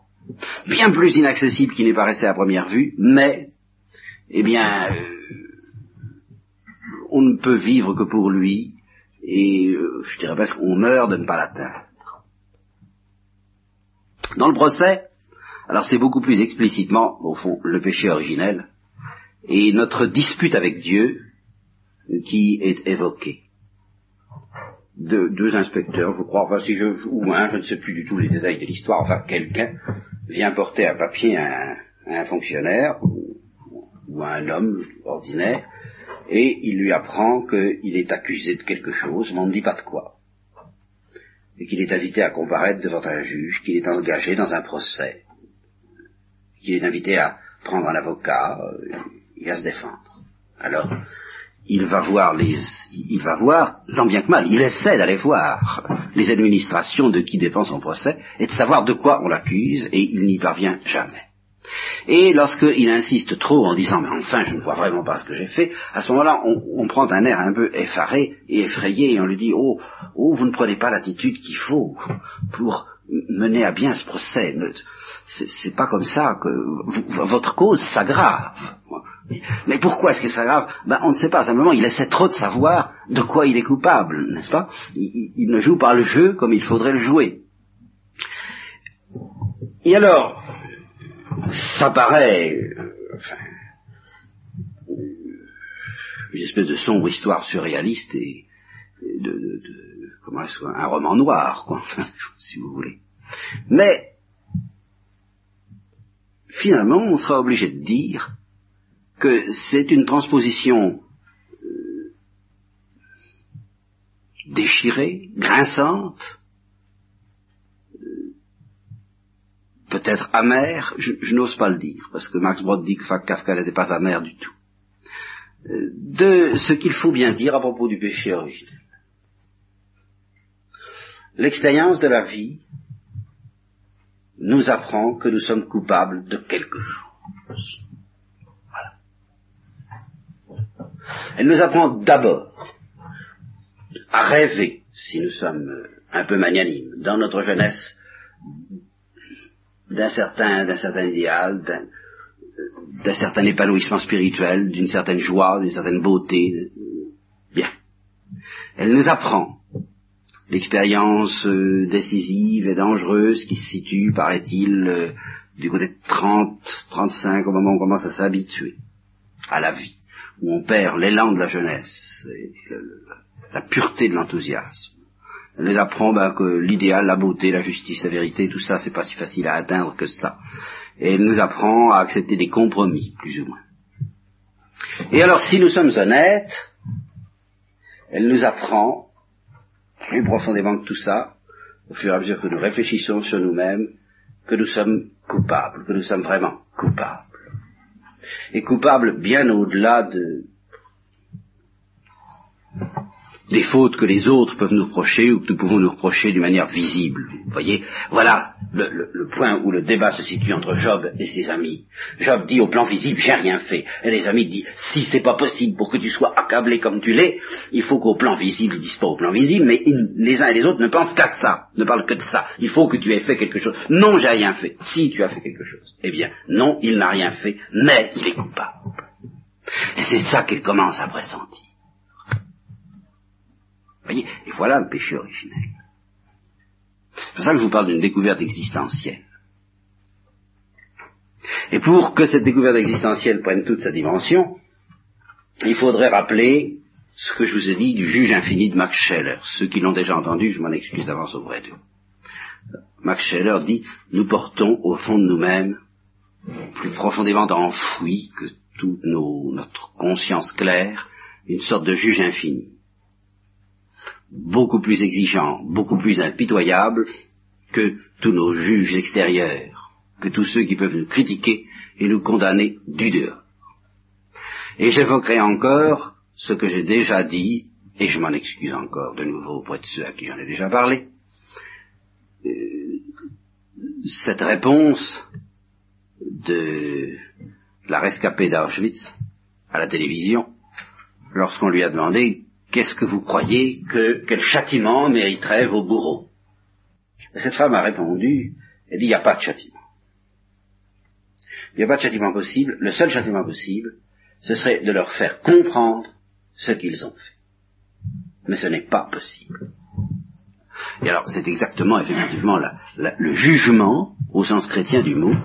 bien plus inaccessible qu'il n'est paraissait à première vue, mais, eh bien, euh, on ne peut vivre que pour lui, et euh, je dirais presque qu'on meurt de ne pas l'atteindre. Dans le procès, alors c'est beaucoup plus explicitement, au fond, le péché originel, et notre dispute avec Dieu qui est évoquée. De, deux inspecteurs, je crois, enfin si je, ou un, je ne sais plus du tout les détails de l'histoire, enfin quelqu'un vient porter un papier à un, fonctionnaire ou à un homme ordinaire et il lui apprend qu'il est accusé de quelque chose, mais on ne dit pas de quoi. et qu'il est invité à comparaître devant un juge, qu'il est engagé dans un procès, qu'il est invité à prendre un avocat euh, et à se défendre. Alors, il va voir les, il va voir, tant bien que mal, il essaie d'aller voir les administrations de qui dépend son procès et de savoir de quoi on l'accuse et il n'y parvient jamais. Et lorsqu'il insiste trop en disant mais enfin je ne vois vraiment pas ce que j'ai fait, à ce moment-là on, prend un air un peu effaré et effrayé et on lui dit oh, oh vous ne prenez pas l'attitude qu'il faut pour mener à bien ce procès. C'est pas comme ça que votre cause s'aggrave. Mais pourquoi est-ce que ça s'aggrave? Ben, On ne sait pas, simplement il essaie trop de savoir de quoi il est coupable, n'est-ce pas? Il, ne joue pas le jeu comme il faudrait le jouer. Et alors, ça paraît enfin, une espèce de sombre histoire surréaliste et de, de, de comment est-ce un roman noir, quoi, si vous voulez. Mais finalement, on sera obligé de dire que c'est une transposition euh, déchirée, grinçante, peut-être amer, je, n'ose pas le dire, parce que Max Brod dit que Kafka n'était pas amer du tout, euh, de ce qu'il faut bien dire à propos du péché originel. L'expérience de la vie nous apprend que nous sommes coupables de quelque chose. Voilà. Elle nous apprend d'abord à rêver, si nous sommes un peu magnanimes, dans notre jeunesse, d'un certain, d'un certain idéal, d'un, certain épanouissement spirituel, d'une certaine joie, d'une certaine beauté. Bien. Elle nous apprend l'expérience euh, décisive et dangereuse qui se situe, paraît-il, euh, du côté de 30, 35, au moment où on commence à s'habituer à la vie, où on perd l'élan de la jeunesse, la pureté de l'enthousiasme. Elle nous apprend ben, que l'idéal, la beauté, la justice, la vérité, tout ça, c'est pas si facile à atteindre que ça. Et elle nous apprend à accepter des compromis, plus ou moins. Et alors, si nous sommes honnêtes, elle nous apprend, plus profondément que tout ça, au fur et à mesure que nous réfléchissons sur nous-mêmes, que nous sommes coupables, que nous sommes vraiment coupables. Et coupables bien au-delà de, des fautes que les autres peuvent nous reprocher ou que nous pouvons nous reprocher d'une manière visible. Voyez, voilà le, point où le débat se situe entre Job et ses amis. Job dit au plan visible, j'ai rien fait. Et les amis disent, si c'est pas possible pour que tu sois accablé comme tu l'es, il faut qu'au plan visible, ils disent pas au plan visible, mais les uns et les autres ne pensent qu'à ça, ne parlent que de ça. Il faut que tu aies fait quelque chose. Non, j'ai rien fait. Si tu as fait quelque chose. Eh bien, non, il n'a rien fait, mais il est coupable. Et c'est ça qu'il commence à pressentir voyez Et voilà le péché originel. C'est pour ça que je vous parle d'une découverte existentielle. Et pour que cette découverte existentielle prenne toute sa dimension, il faudrait rappeler ce que je vous ai dit du juge infini de Max Scheller. Ceux qui l'ont déjà entendu, je m'en excuse d'avance auprès d'eux. Max Scheller dit, nous portons au fond de nous-mêmes, plus profondément enfoui que toute notre conscience claire, une sorte de juge infini beaucoup plus exigeant, beaucoup plus impitoyable que tous nos juges extérieurs, que tous ceux qui peuvent nous critiquer et nous condamner du dehors. Et j'évoquerai encore ce que j'ai déjà dit, et je m'en excuse encore de nouveau auprès de ceux à qui j'en ai déjà parlé, euh, cette réponse de la rescapée d'Auschwitz à la télévision, lorsqu'on lui a demandé qu'est-ce que vous croyez que quel châtiment mériterait vos bourreaux? Cette femme a répondu, elle dit, il n'y a pas de châtiment. Il n'y a pas de châtiment possible. Le seul châtiment possible, ce serait de leur faire comprendre ce qu'ils ont fait. Mais ce n'est pas possible. Et alors, c'est exactement, effectivement, le jugement, au sens chrétien du mot,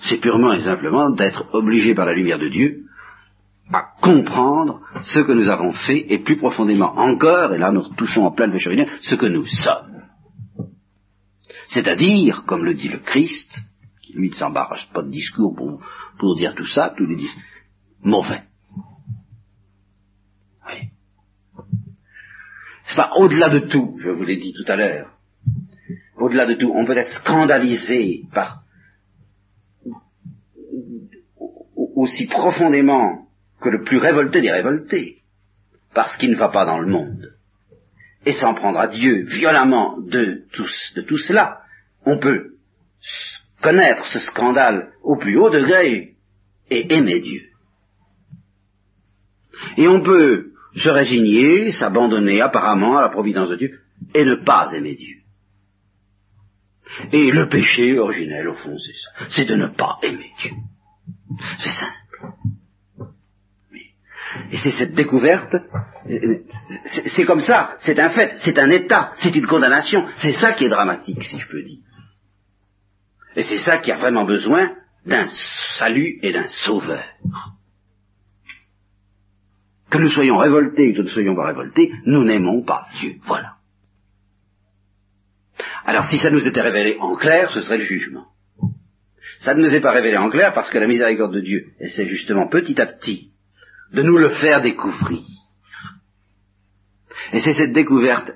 c'est purement et simplement d'être obligé par la lumière de Dieu à comprendre ce que nous avons fait et plus profondément encore, et là nous touchons en plein le ce que nous sommes. C'est-à-dire, comme le dit le Christ, qui lui ne s'embarrasse pas de discours pour, pour dire tout ça, tous les disent mauvais. Oui. C'est pas au-delà de tout, je vous l'ai dit tout à l'heure, au-delà de tout, on peut être scandalisé par aussi profondément que le plus révolté des révoltés, parce qu'il ne va pas dans le monde, et s'en prendre à Dieu violemment de tout, de tout cela, on peut connaître ce scandale au plus haut degré et aimer Dieu. Et on peut se résigner, s'abandonner apparemment à la providence de Dieu et ne pas aimer Dieu. Et le péché originel, au fond, c'est ça. C'est de ne pas aimer Dieu. C'est simple. Et c'est cette découverte, c'est comme ça, c'est un fait, c'est un état, c'est une condamnation, c'est ça qui est dramatique, si je peux dire. Et c'est ça qui a vraiment besoin d'un salut et d'un sauveur. Que nous soyons révoltés, que nous ne soyons pas révoltés, nous n'aimons pas Dieu. Voilà. Alors si ça nous était révélé en clair, ce serait le jugement. Ça ne nous est pas révélé en clair parce que la miséricorde de Dieu essaie justement petit à petit de nous le faire découvrir. Et c'est cette découverte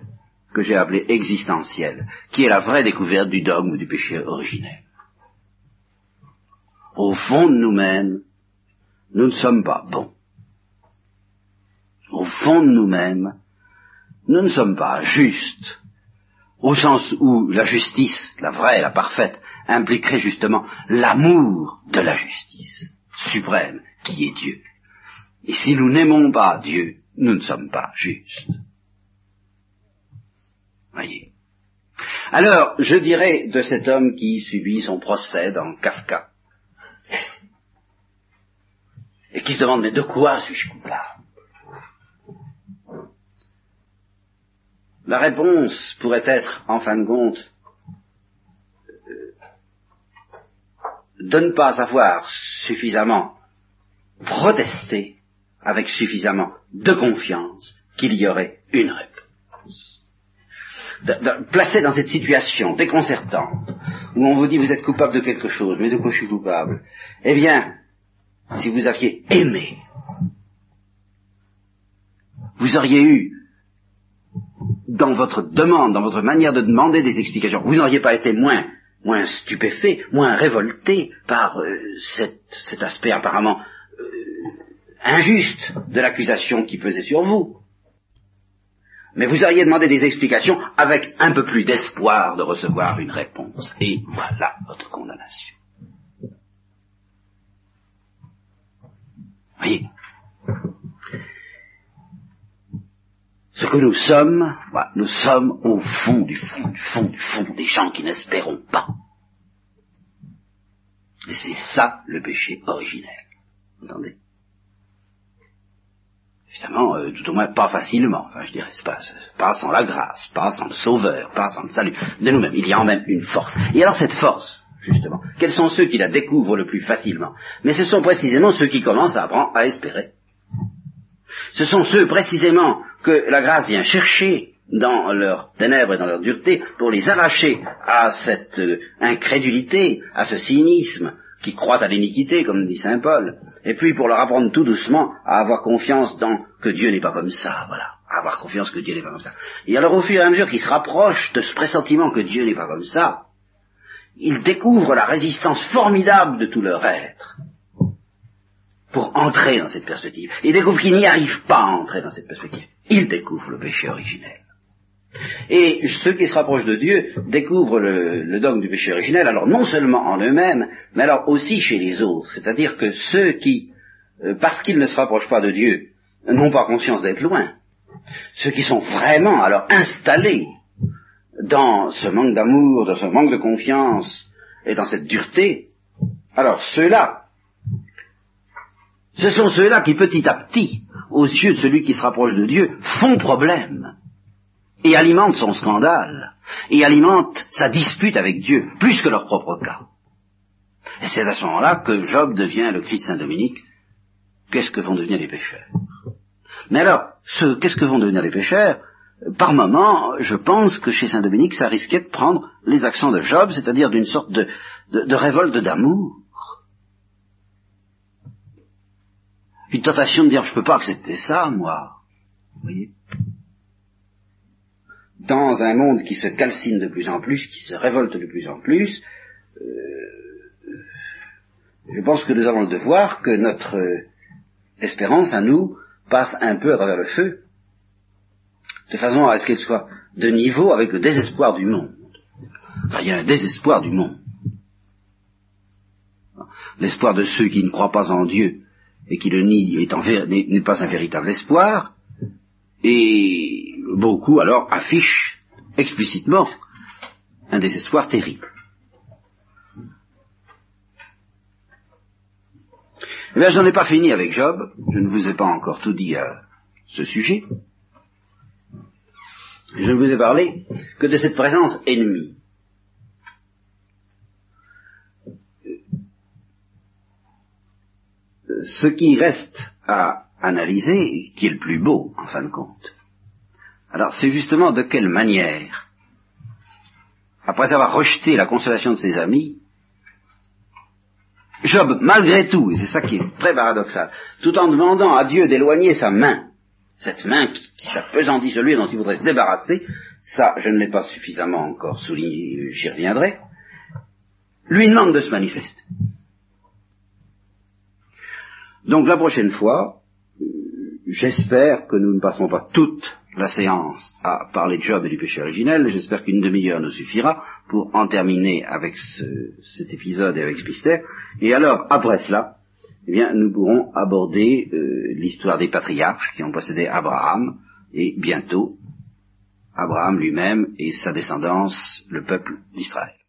que j'ai appelée existentielle, qui est la vraie découverte du dogme ou du péché originel. Au fond de nous-mêmes, nous ne sommes pas bons. Au fond de nous-mêmes, nous ne sommes pas justes, au sens où la justice, la vraie, la parfaite, impliquerait justement l'amour de la justice suprême, qui est Dieu. Et si nous n'aimons pas Dieu, nous ne sommes pas justes. Voyez. Alors, je dirais de cet homme qui subit son procès dans Kafka, et qui se demande, mais de quoi suis-je coupable? La réponse pourrait être, en fin de compte, de ne pas avoir suffisamment protesté avec suffisamment de confiance qu'il y aurait une réponse. placé dans cette situation déconcertante, où on vous dit vous êtes coupable de quelque chose, mais de quoi je suis coupable? Eh bien, si vous aviez aimé, vous auriez eu dans votre demande, dans votre manière de demander des explications, vous n'auriez pas été moins, moins stupéfait, moins révolté par euh, cet, aspect apparemment injuste de l'accusation qui pesait sur vous. Mais vous auriez demandé des explications avec un peu plus d'espoir de recevoir une réponse. Et voilà votre condamnation. Voyez Ce que nous sommes, nous sommes au fond du fond, du fond, du fond des gens qui n'espérons pas. Et c'est ça le péché originel. Entendez? Évidemment, euh, tout au moins pas facilement, enfin je dirais, pas, pas sans la grâce, pas sans le sauveur, pas sans le salut de nous-mêmes. Il y a en même une force. Et alors cette force, justement, quels sont ceux qui la découvrent le plus facilement? Mais ce sont précisément ceux qui commencent à apprendre à espérer. Ce sont ceux précisément que la grâce vient chercher dans leurs ténèbres et dans leur dureté pour les arracher à cette euh, incrédulité, à ce cynisme qui croit à l'iniquité, comme dit Saint Paul, et puis pour leur apprendre tout doucement à avoir confiance dans que Dieu n'est pas comme ça, voilà, à avoir confiance que Dieu n'est pas comme ça. Et alors au fur et à mesure qu'ils se rapprochent de ce pressentiment que Dieu n'est pas comme ça, ils découvrent la résistance formidable de tout leur être pour entrer dans cette perspective. Ils découvrent qu'ils n'y arrivent pas à entrer dans cette perspective. Ils découvrent le péché originel. Et ceux qui se rapprochent de Dieu découvrent le, dogme du péché originel, alors non seulement en eux-mêmes, mais alors aussi chez les autres. C'est-à-dire que ceux qui, euh, parce qu'ils ne se rapprochent pas de Dieu, n'ont pas conscience d'être loin, ceux qui sont vraiment alors installés dans ce manque d'amour, dans ce manque de confiance et dans cette dureté, alors ceux-là, ce sont ceux-là qui petit à petit, aux yeux de celui qui se rapproche de Dieu, font problème et alimentent son scandale et alimentent sa dispute avec Dieu, plus que leur propre cas. Et c'est à ce moment-là que Job devient le cri de Saint Dominique, qu'est-ce que vont devenir les pécheurs? Mais alors, qu'est-ce que vont devenir les pécheurs? Par moment, je pense que chez Saint Dominique, ça risquait de prendre les accents de Job, c'est-à-dire d'une sorte de, de, révolte d'amour. Une tentation de dire, je ne peux pas accepter ça, moi. Vous voyez? Dans un monde qui se calcine de plus en plus, qui se révolte de plus en plus, euh, je pense que nous avons le devoir que notre espérance à nous passe un peu à travers le feu, de façon à ce qu'elle soit de niveau avec le désespoir du monde. il y a un désespoir du monde. L'espoir de ceux qui ne croient pas en Dieu et qui le nient n'est pas un véritable espoir, et beaucoup alors affichent explicitement un désespoir terrible. Eh bien, j'en ai pas fini avec Job. Je ne vous ai pas encore tout dit à ce sujet. Je ne vous ai parlé que de cette présence ennemie. Ce qui reste à analyser, qui est le plus beau, en fin de compte, alors c'est justement de quelle manière, après avoir rejeté la consolation de ses amis, Job, malgré tout, et c'est ça qui est très paradoxal, tout en demandant à Dieu d'éloigner sa main, cette main qui, qui s'appesantit celui dont il voudrait se débarrasser, ça je ne l'ai pas suffisamment encore souligné, j'y reviendrai, lui demande de se manifester. Donc la prochaine fois, j'espère que nous ne passerons pas toute la séance à parler de Job et du péché originel. J'espère qu'une demi-heure nous suffira pour en terminer avec cet épisode et avec Spister. Et alors, après cela, eh bien, nous pourrons aborder euh, l'histoire des patriarches qui ont possédé Abraham et bientôt Abraham lui-même et sa descendance, le peuple d'Israël.